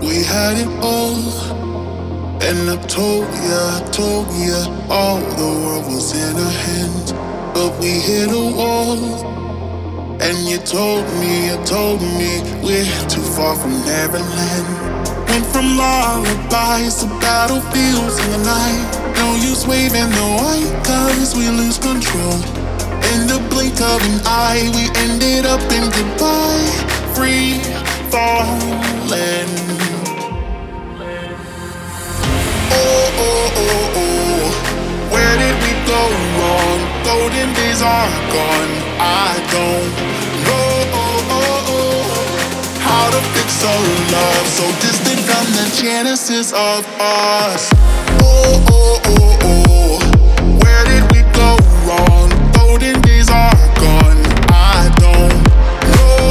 We had it all. And I told ya, I told ya, all the world was in our hands. But we hit a wall. And you told me, you told me, we're too far from Neverland. Went from lullabies to battlefields in the night. No use waving the white, cause we lose control. In the blink of an eye, we ended up in goodbye. Free falling. Oh, oh, oh, oh. Where did we go wrong? Golden days are gone. I don't know how to fix a love so distant from the genesis of us. Oh, oh, oh, oh. Where did we go wrong? Golden days are gone. I don't know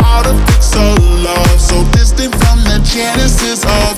how to fix a love so distant from the genesis of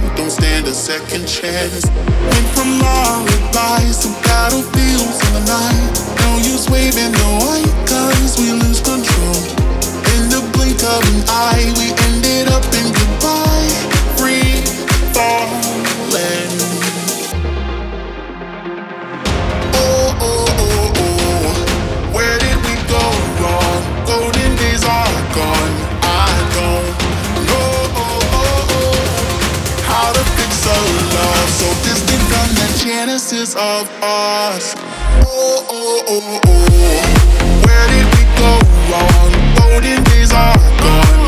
a second chance. Went from lullabies to battlefields in the night. No use waving the white, cause we lose control. In the blink of an eye, we ended up in genesis of us. Oh, oh, oh, oh, oh. Where did we go wrong? Golden days are gone.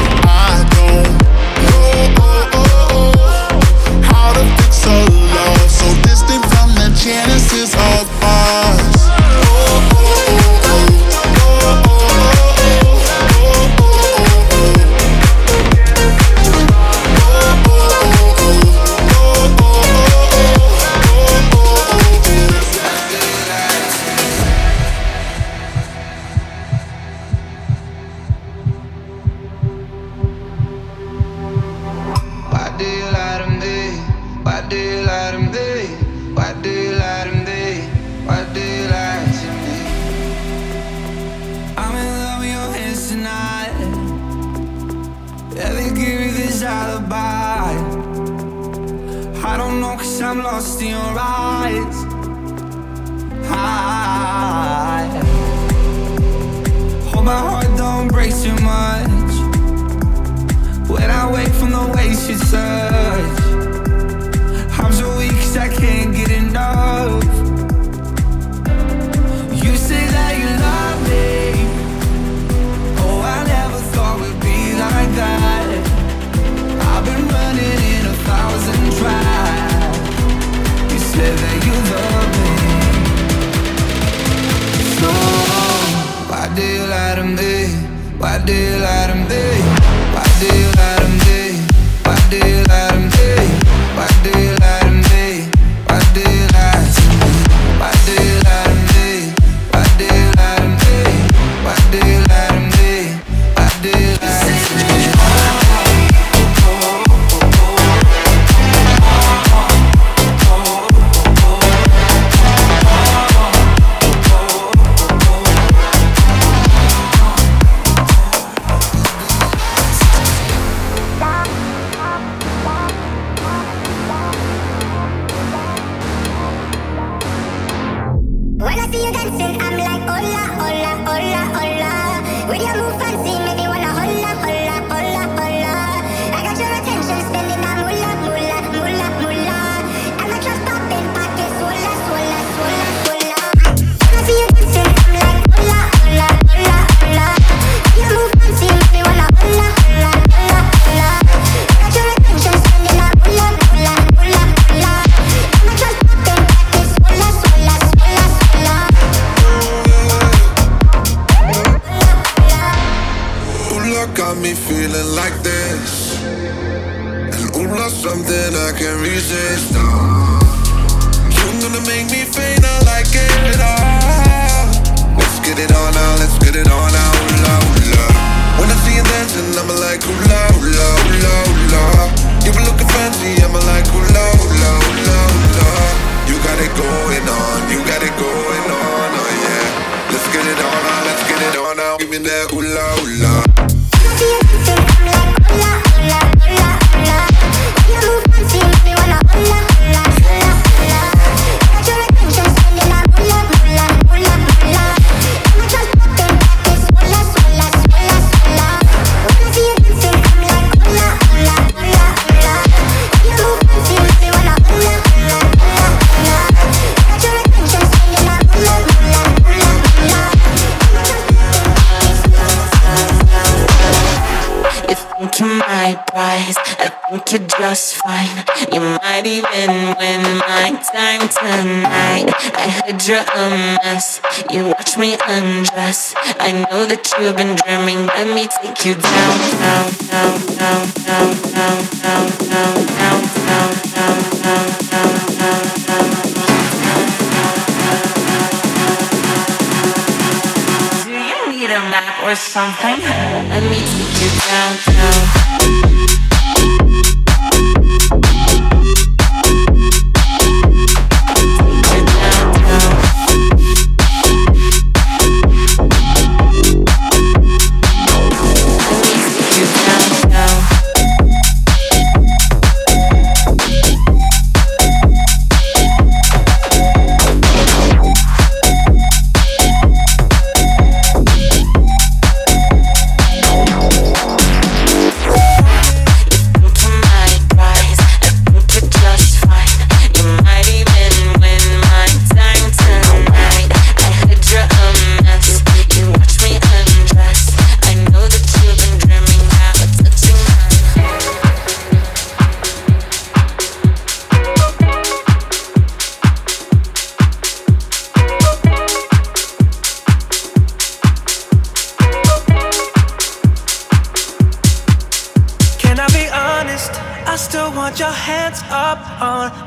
something.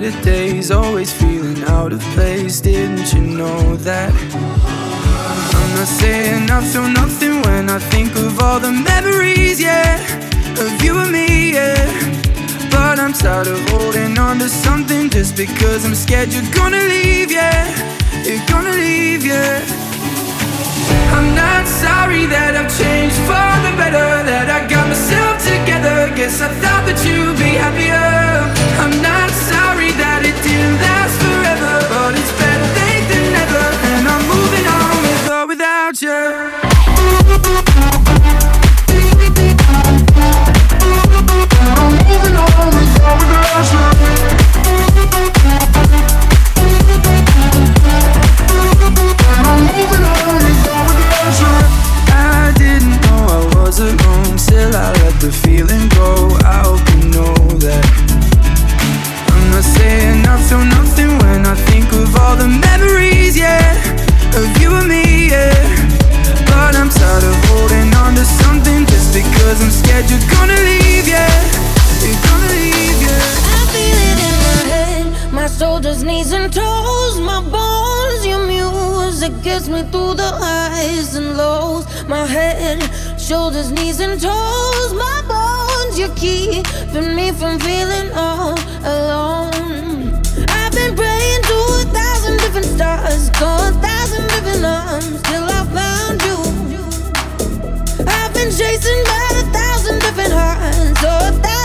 brighter days, always feeling out of place. Didn't you know that? I'm not saying I feel nothing when I think of all the memories, yeah, of you and me, yeah. But I'm tired of holding on to something just because I'm scared you're gonna leave. Knees, and toes, my bones. Your music gets me through the highs and lows. My head, shoulders, knees, and toes, my bones. You're keeping me from feeling all alone. I've been praying to a thousand different stars, to a thousand different arms, till I found you. I've been chasing by a thousand different hearts, so a thousand.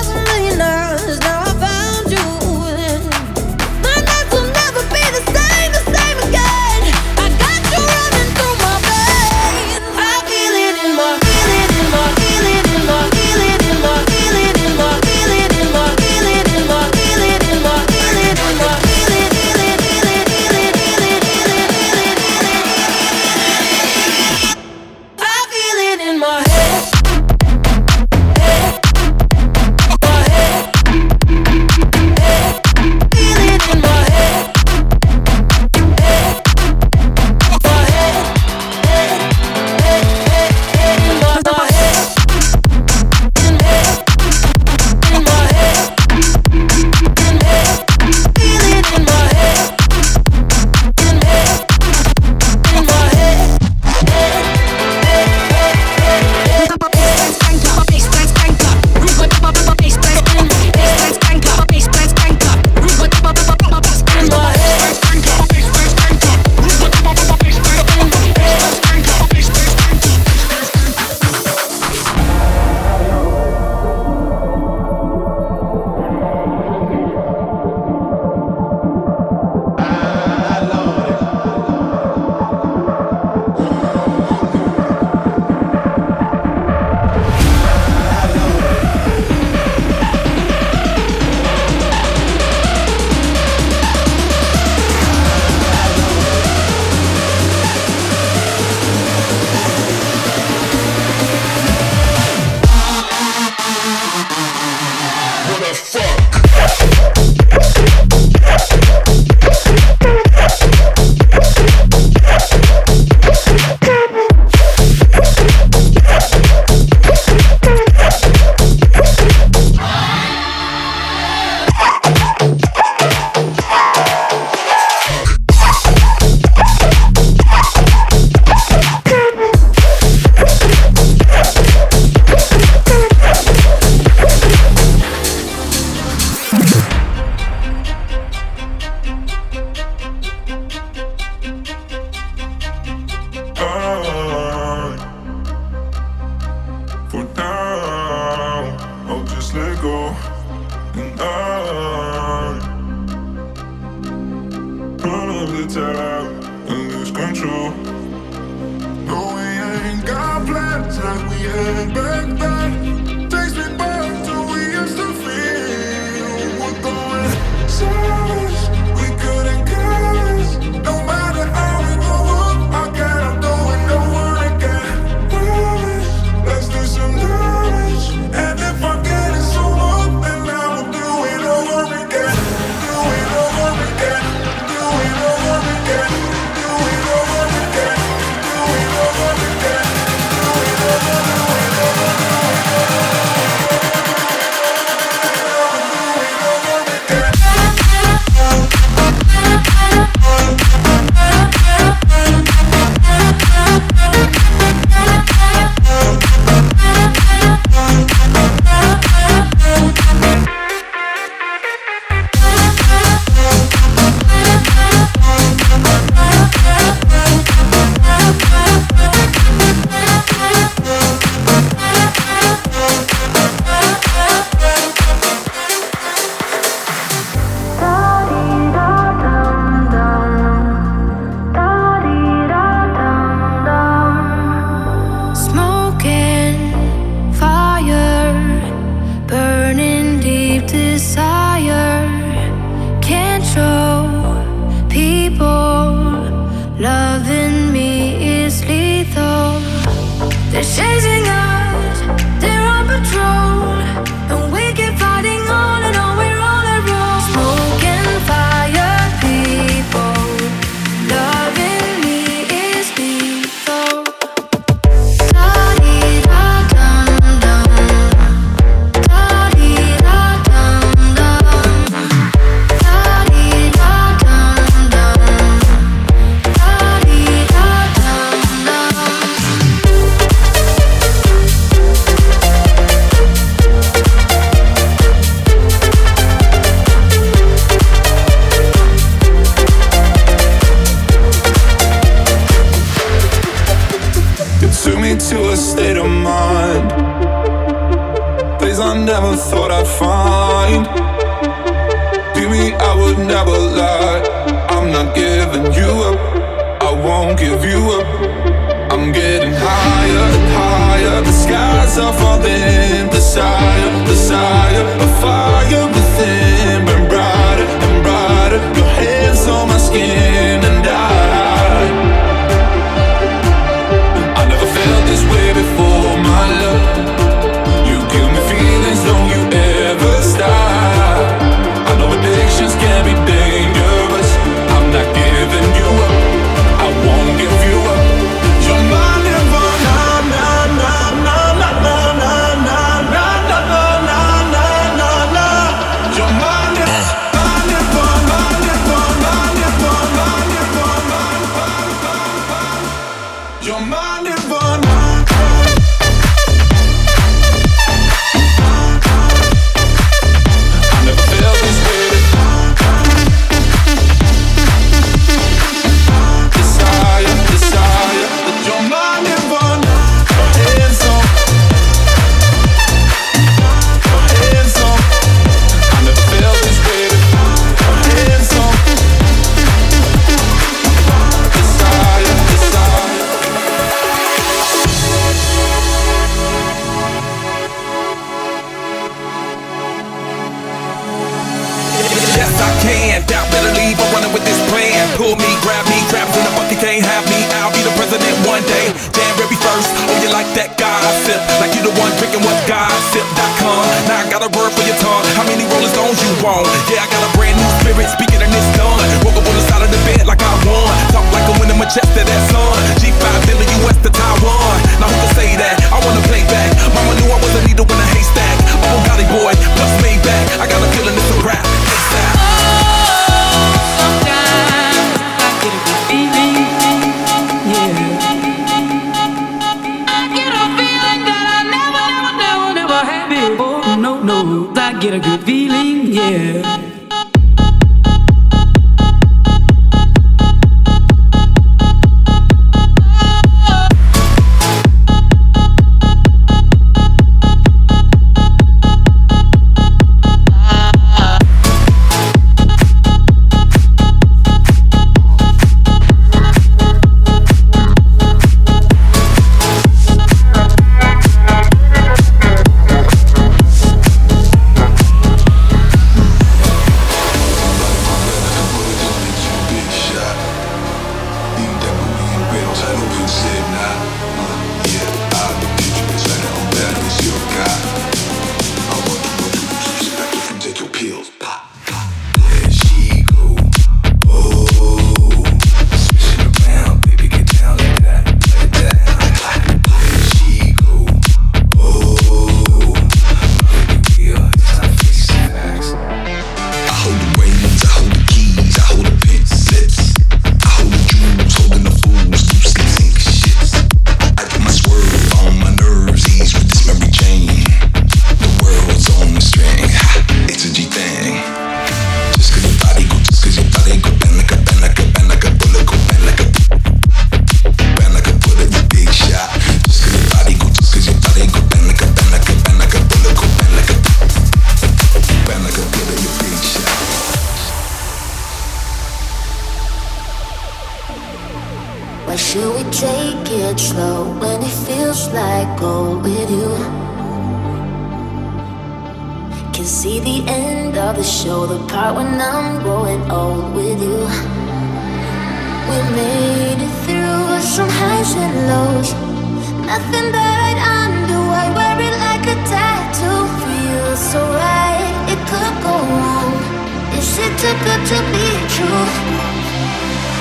too good to be true.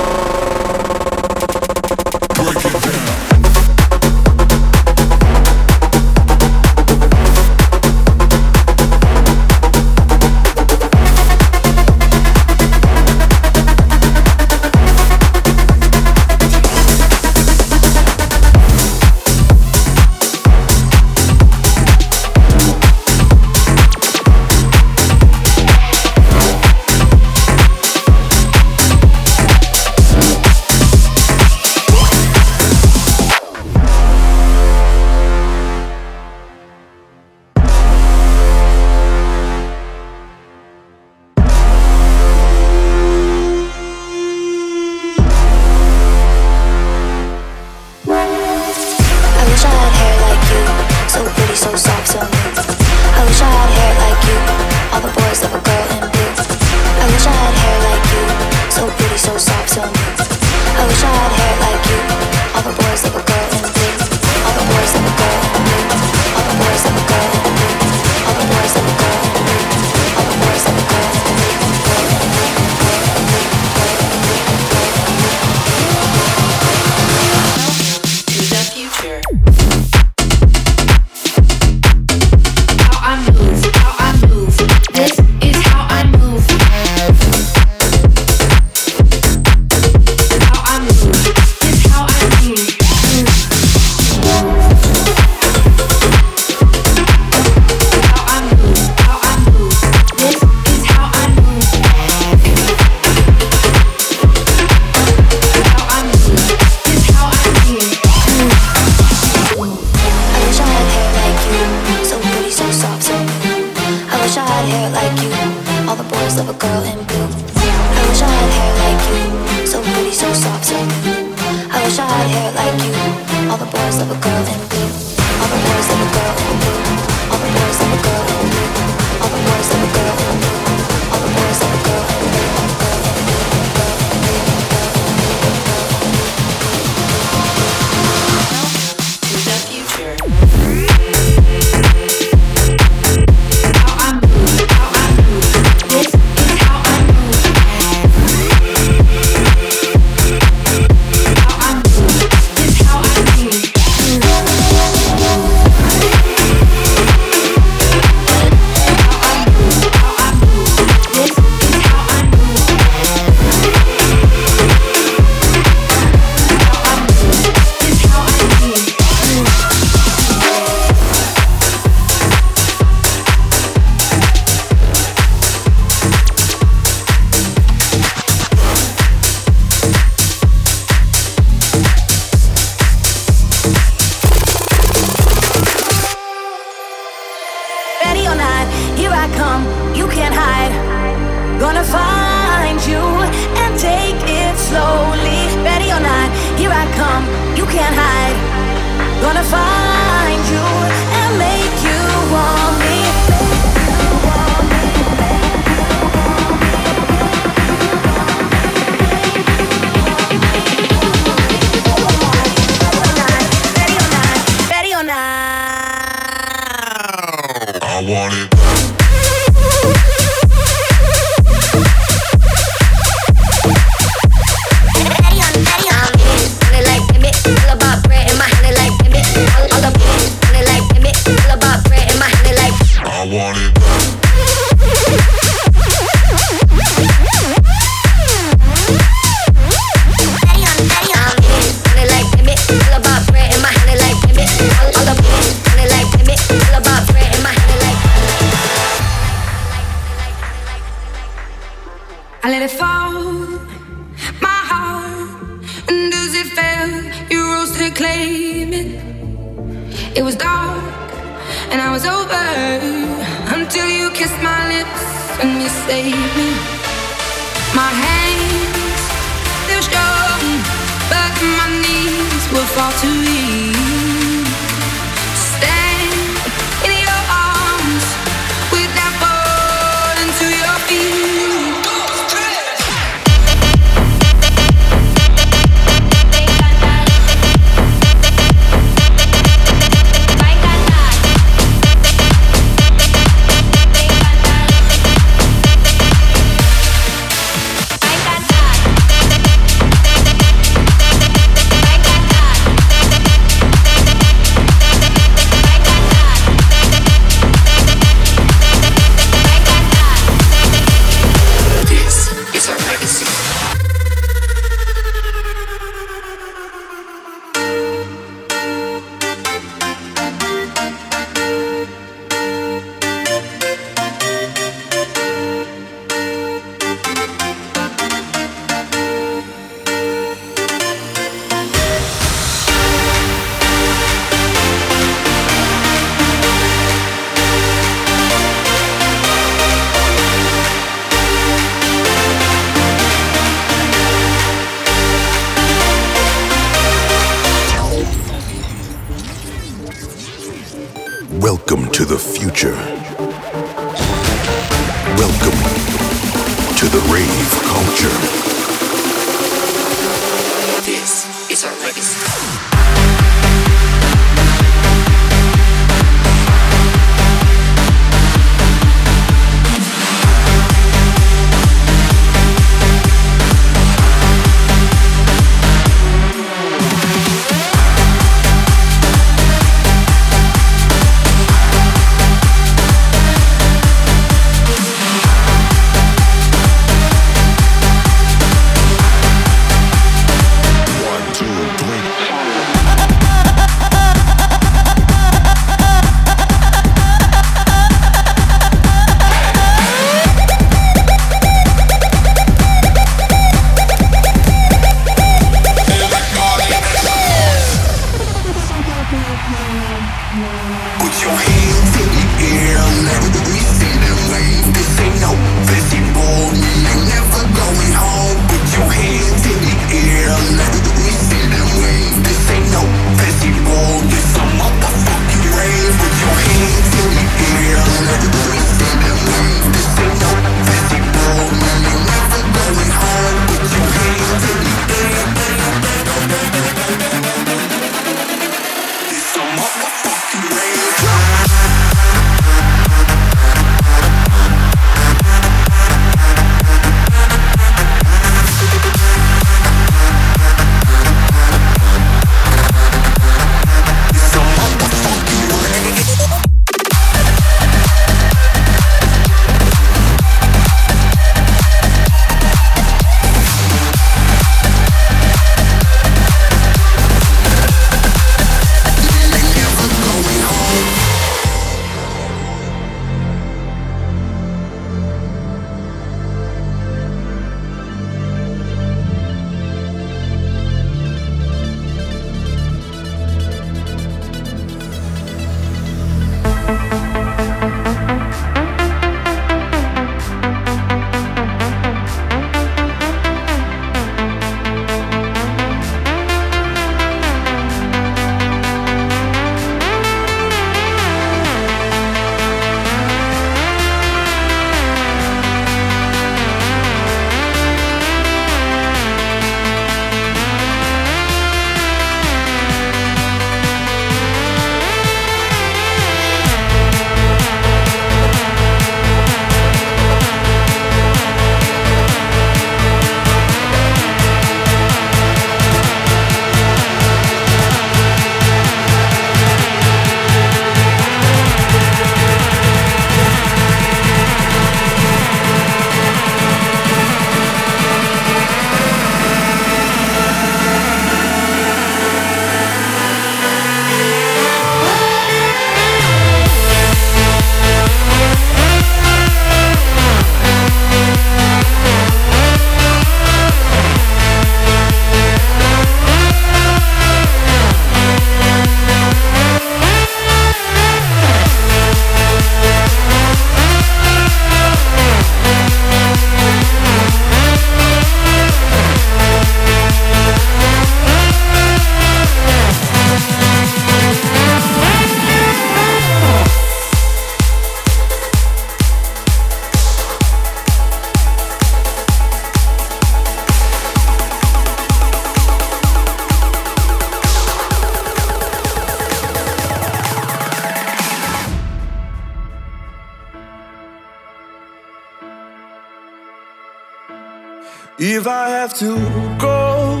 If I have to go,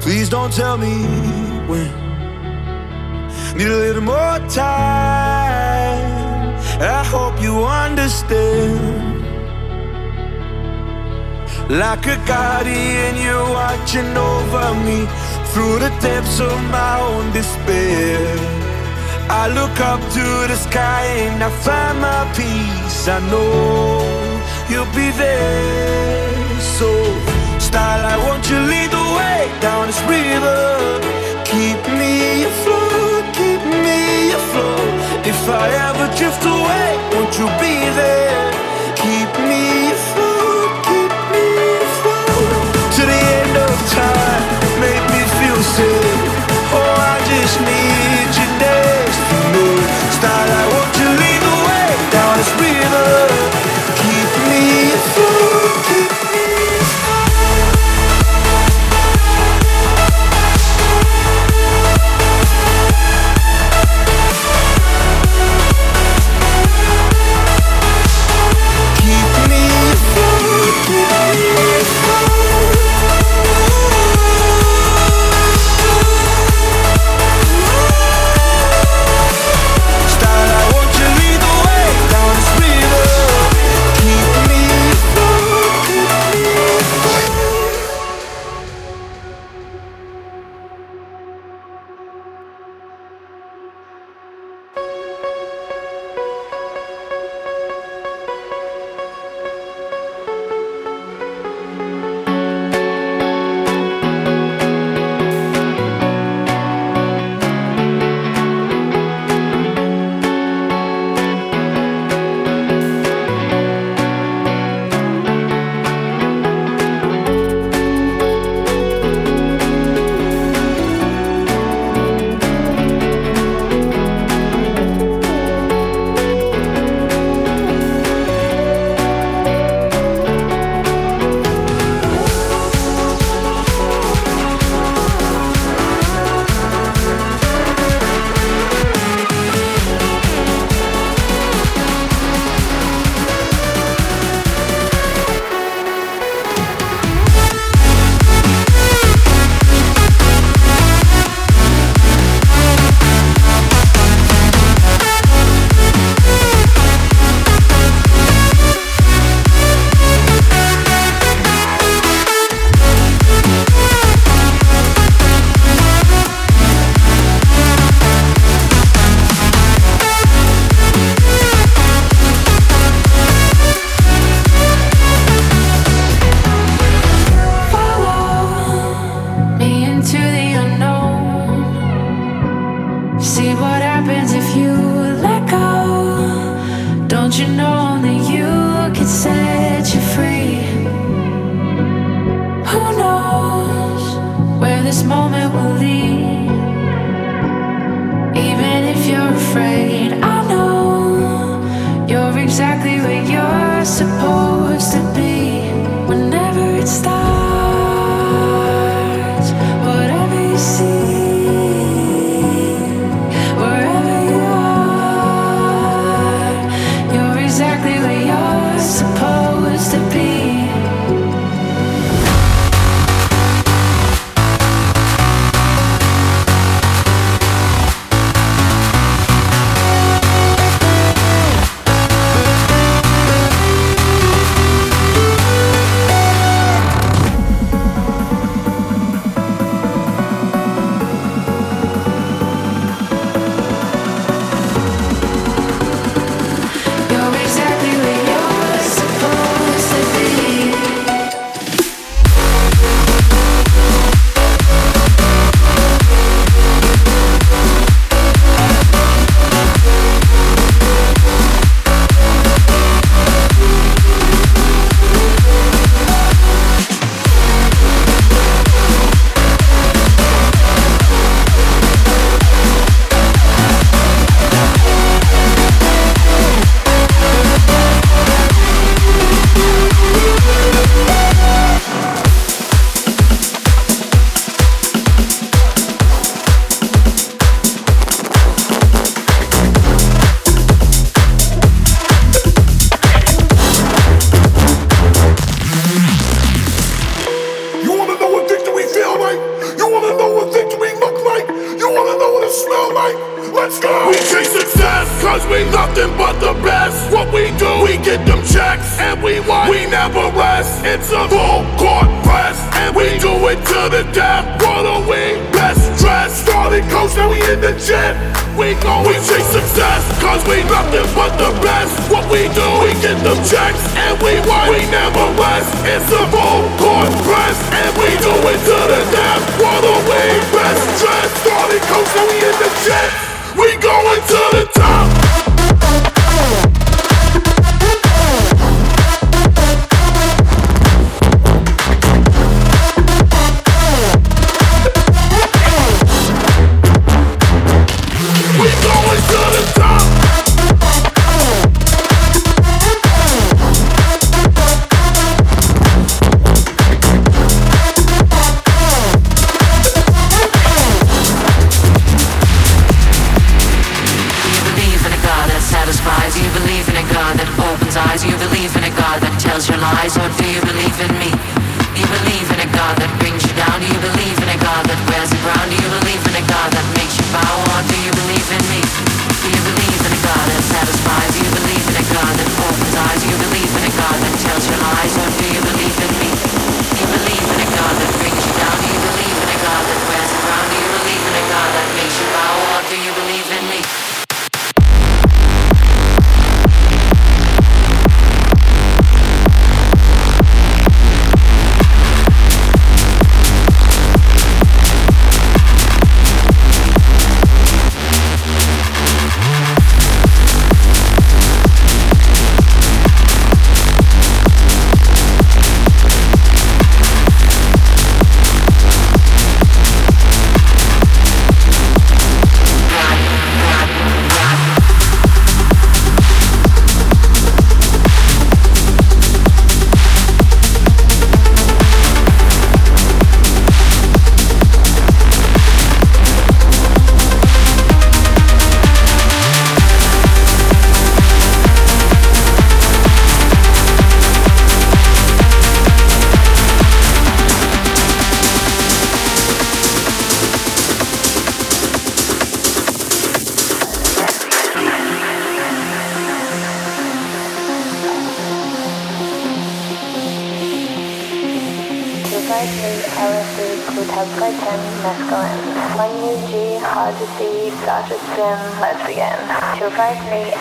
please don't tell me when. Need a little more time. I hope you understand. Like a guardian, you're watching over me through the depths of my own despair. I look up to the sky and I find my peace. I know you'll be there. So, starlight, won't you lead the way down this river? Keep me afloat, keep me afloat. If I ever drift away, won't you be there?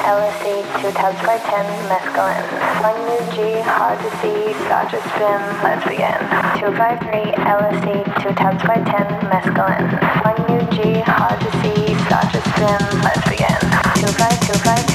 LSD two tabs by 10, mescaline. Fun new G, hard to see, Dodger spin, let's begin. 253, LSD two tabs by 10, mescaline. Fun new G, hard to see, Dodger spin, let's begin. 25252.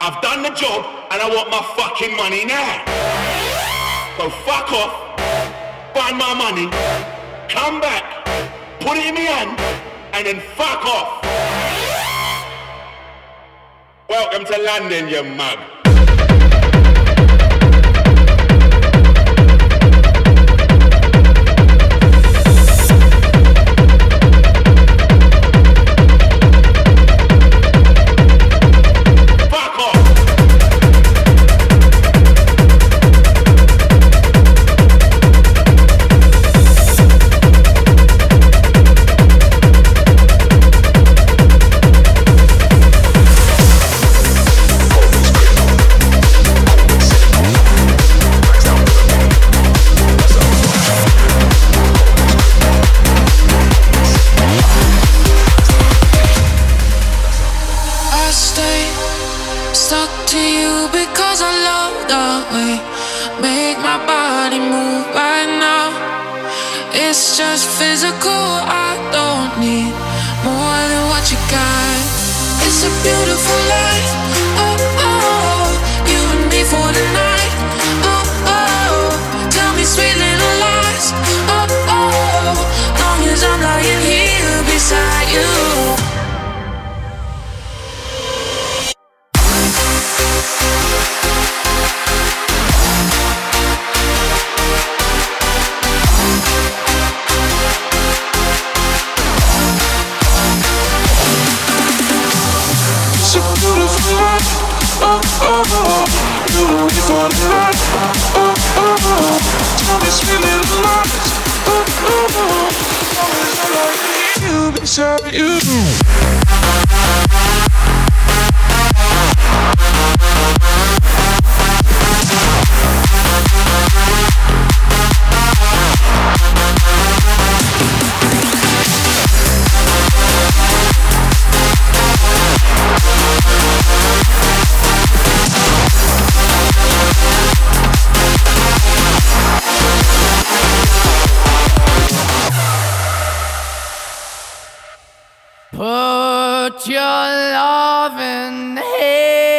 I've done the job and I want my fucking money now. So fuck off, find my money, come back, put it in my hand, and then fuck off. Welcome to London, you mug. Put your love in hand.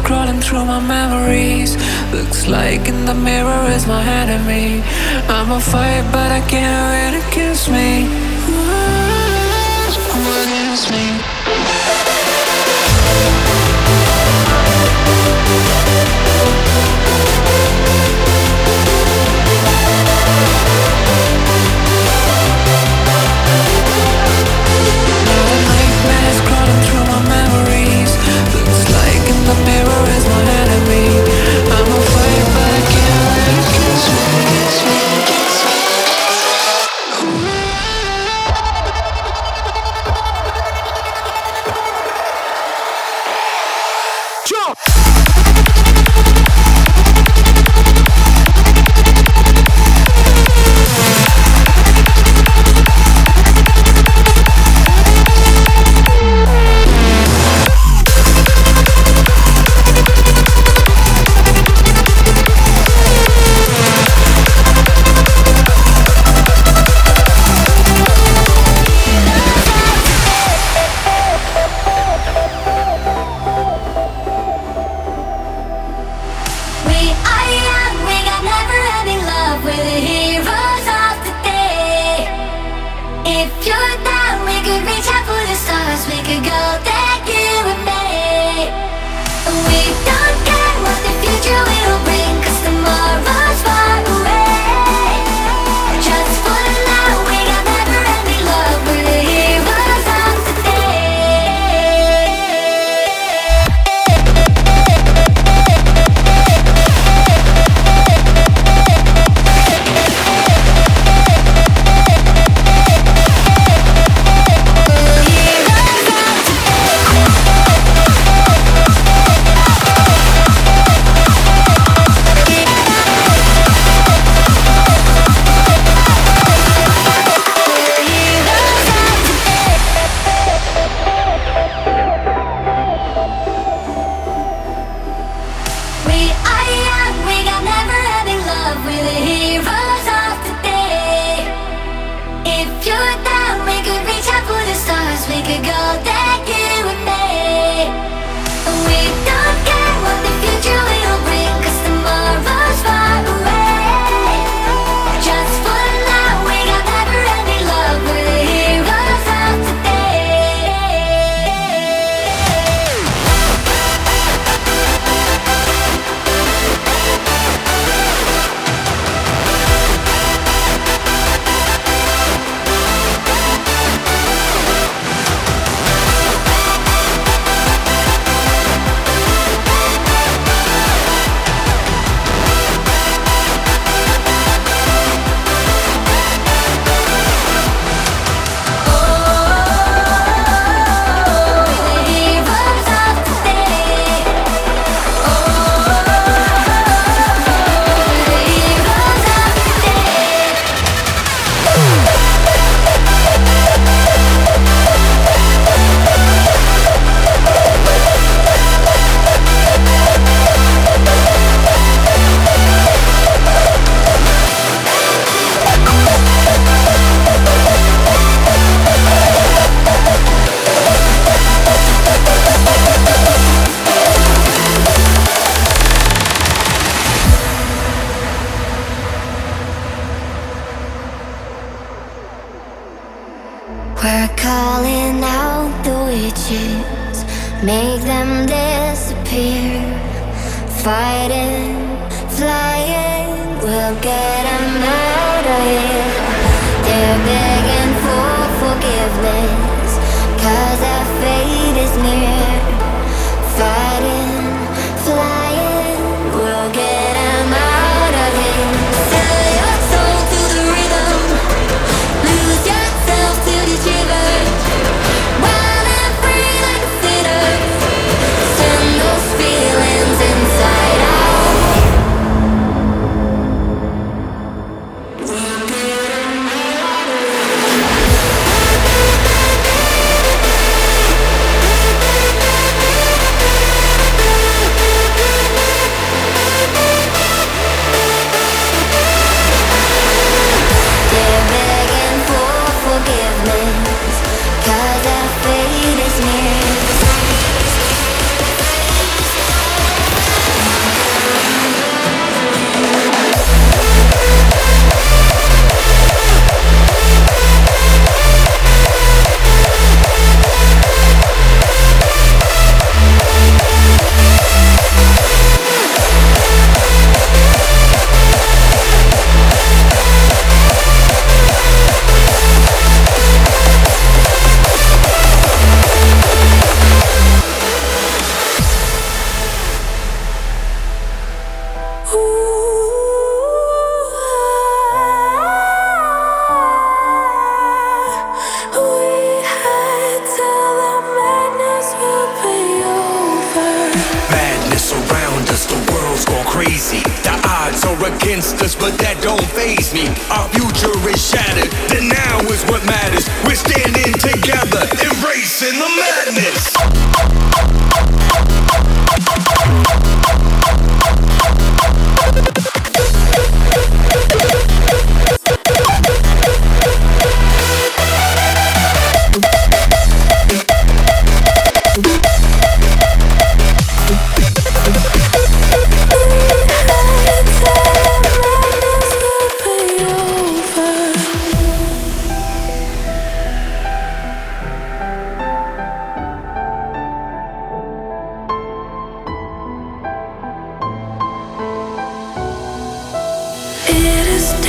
Scrolling through my memories. Looks like in the mirror is my enemy. I'm a fight, but I can't win against me. Against me. the mirror Sweet.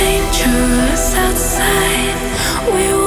dangerous outside. We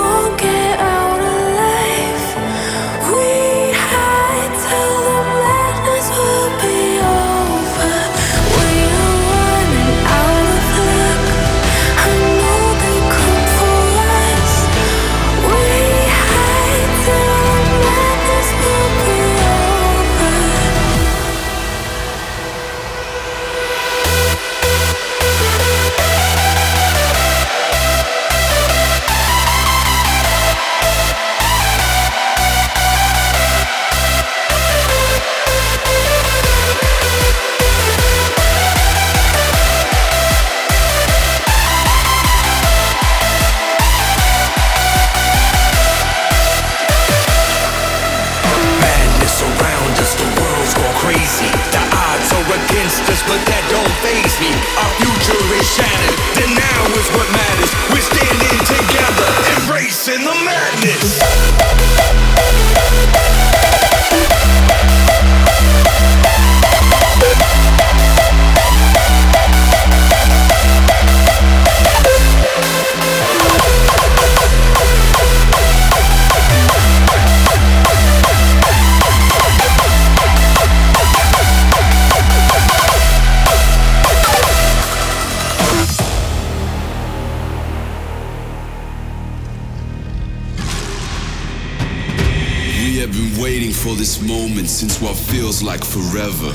forever.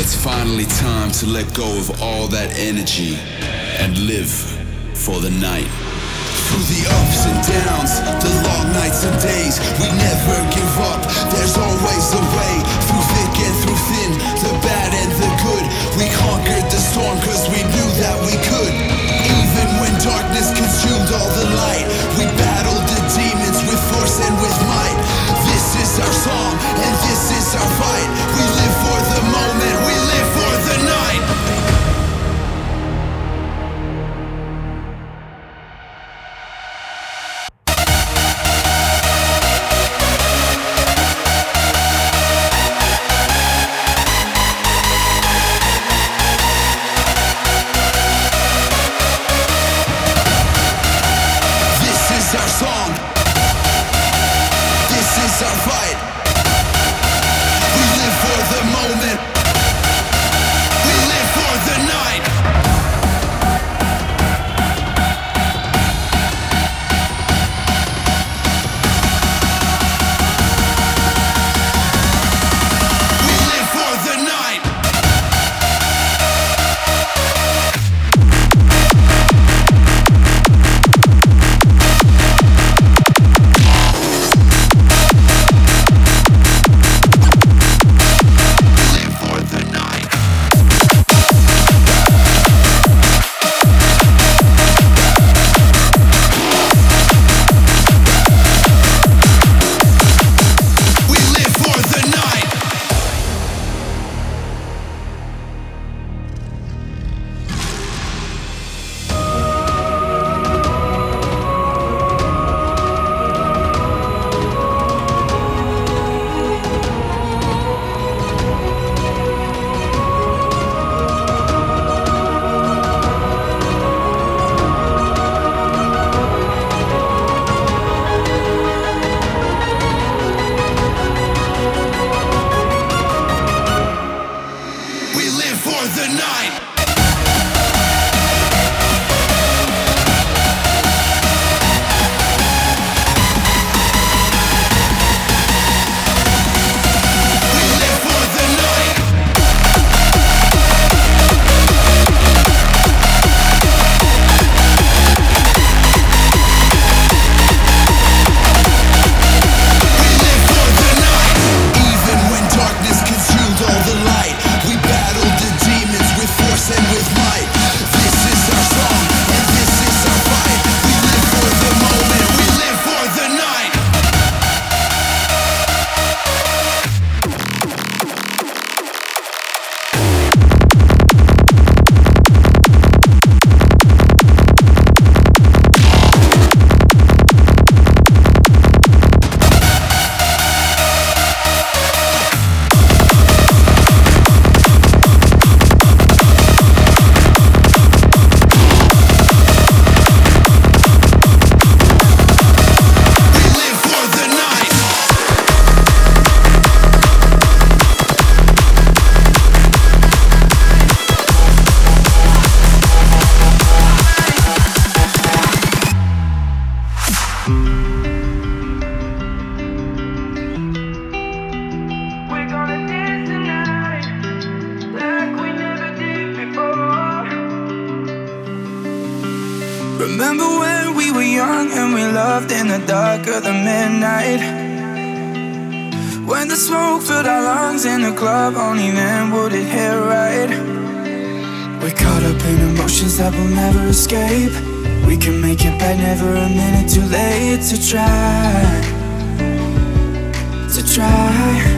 It's finally time to let go of all that energy. escape. We can make it back, never a minute too late to try. To try.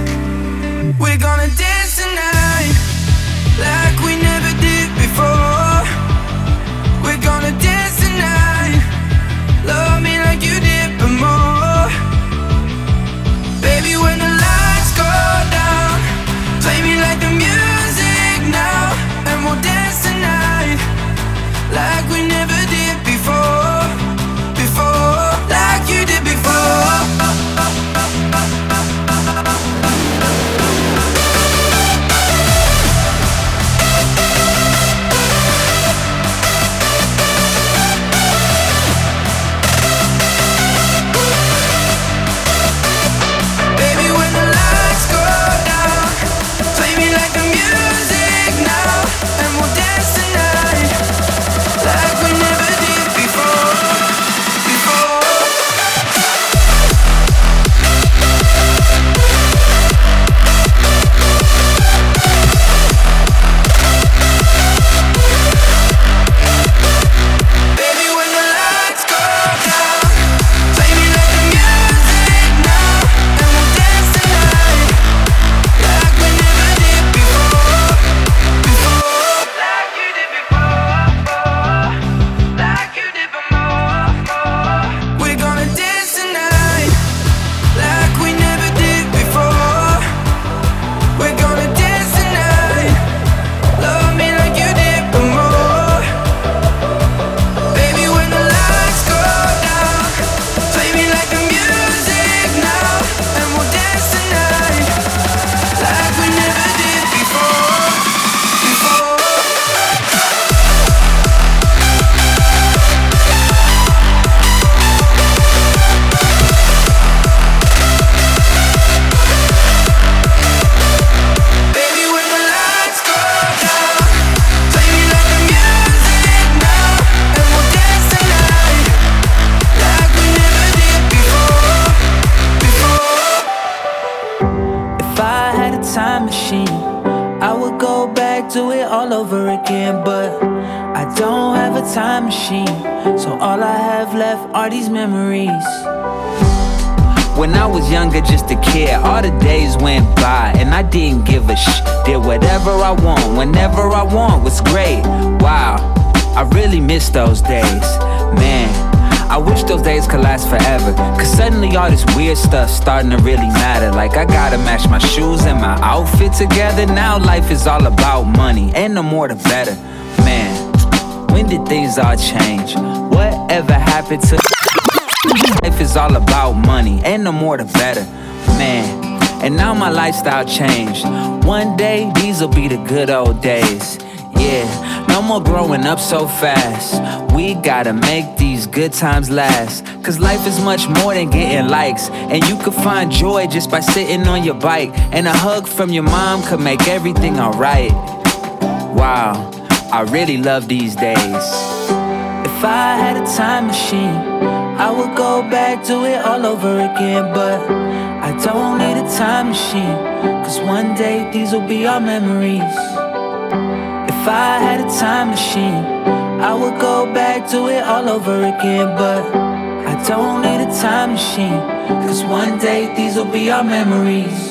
Starting to really matter. Like I gotta match my shoes and my outfit together. Now life is all about money, and the more the better. Man, when did things all change? Whatever happened to Life is all about money, and the more the better. Man, and now my lifestyle changed. One day, these'll be the good old days. Yeah, no more growing up so fast. We gotta make these good times last. Cause life is much more than getting likes. And you can find joy just by sitting on your bike. And a hug from your mom could make everything alright. Wow, I really love these days. If I had a time machine, I would go back, do it all over again. But I don't need a time machine, cause one day these will be our memories. If I had a time machine, I would go back, do it all over again. But don't need a time machine, cause one day these will be our memories.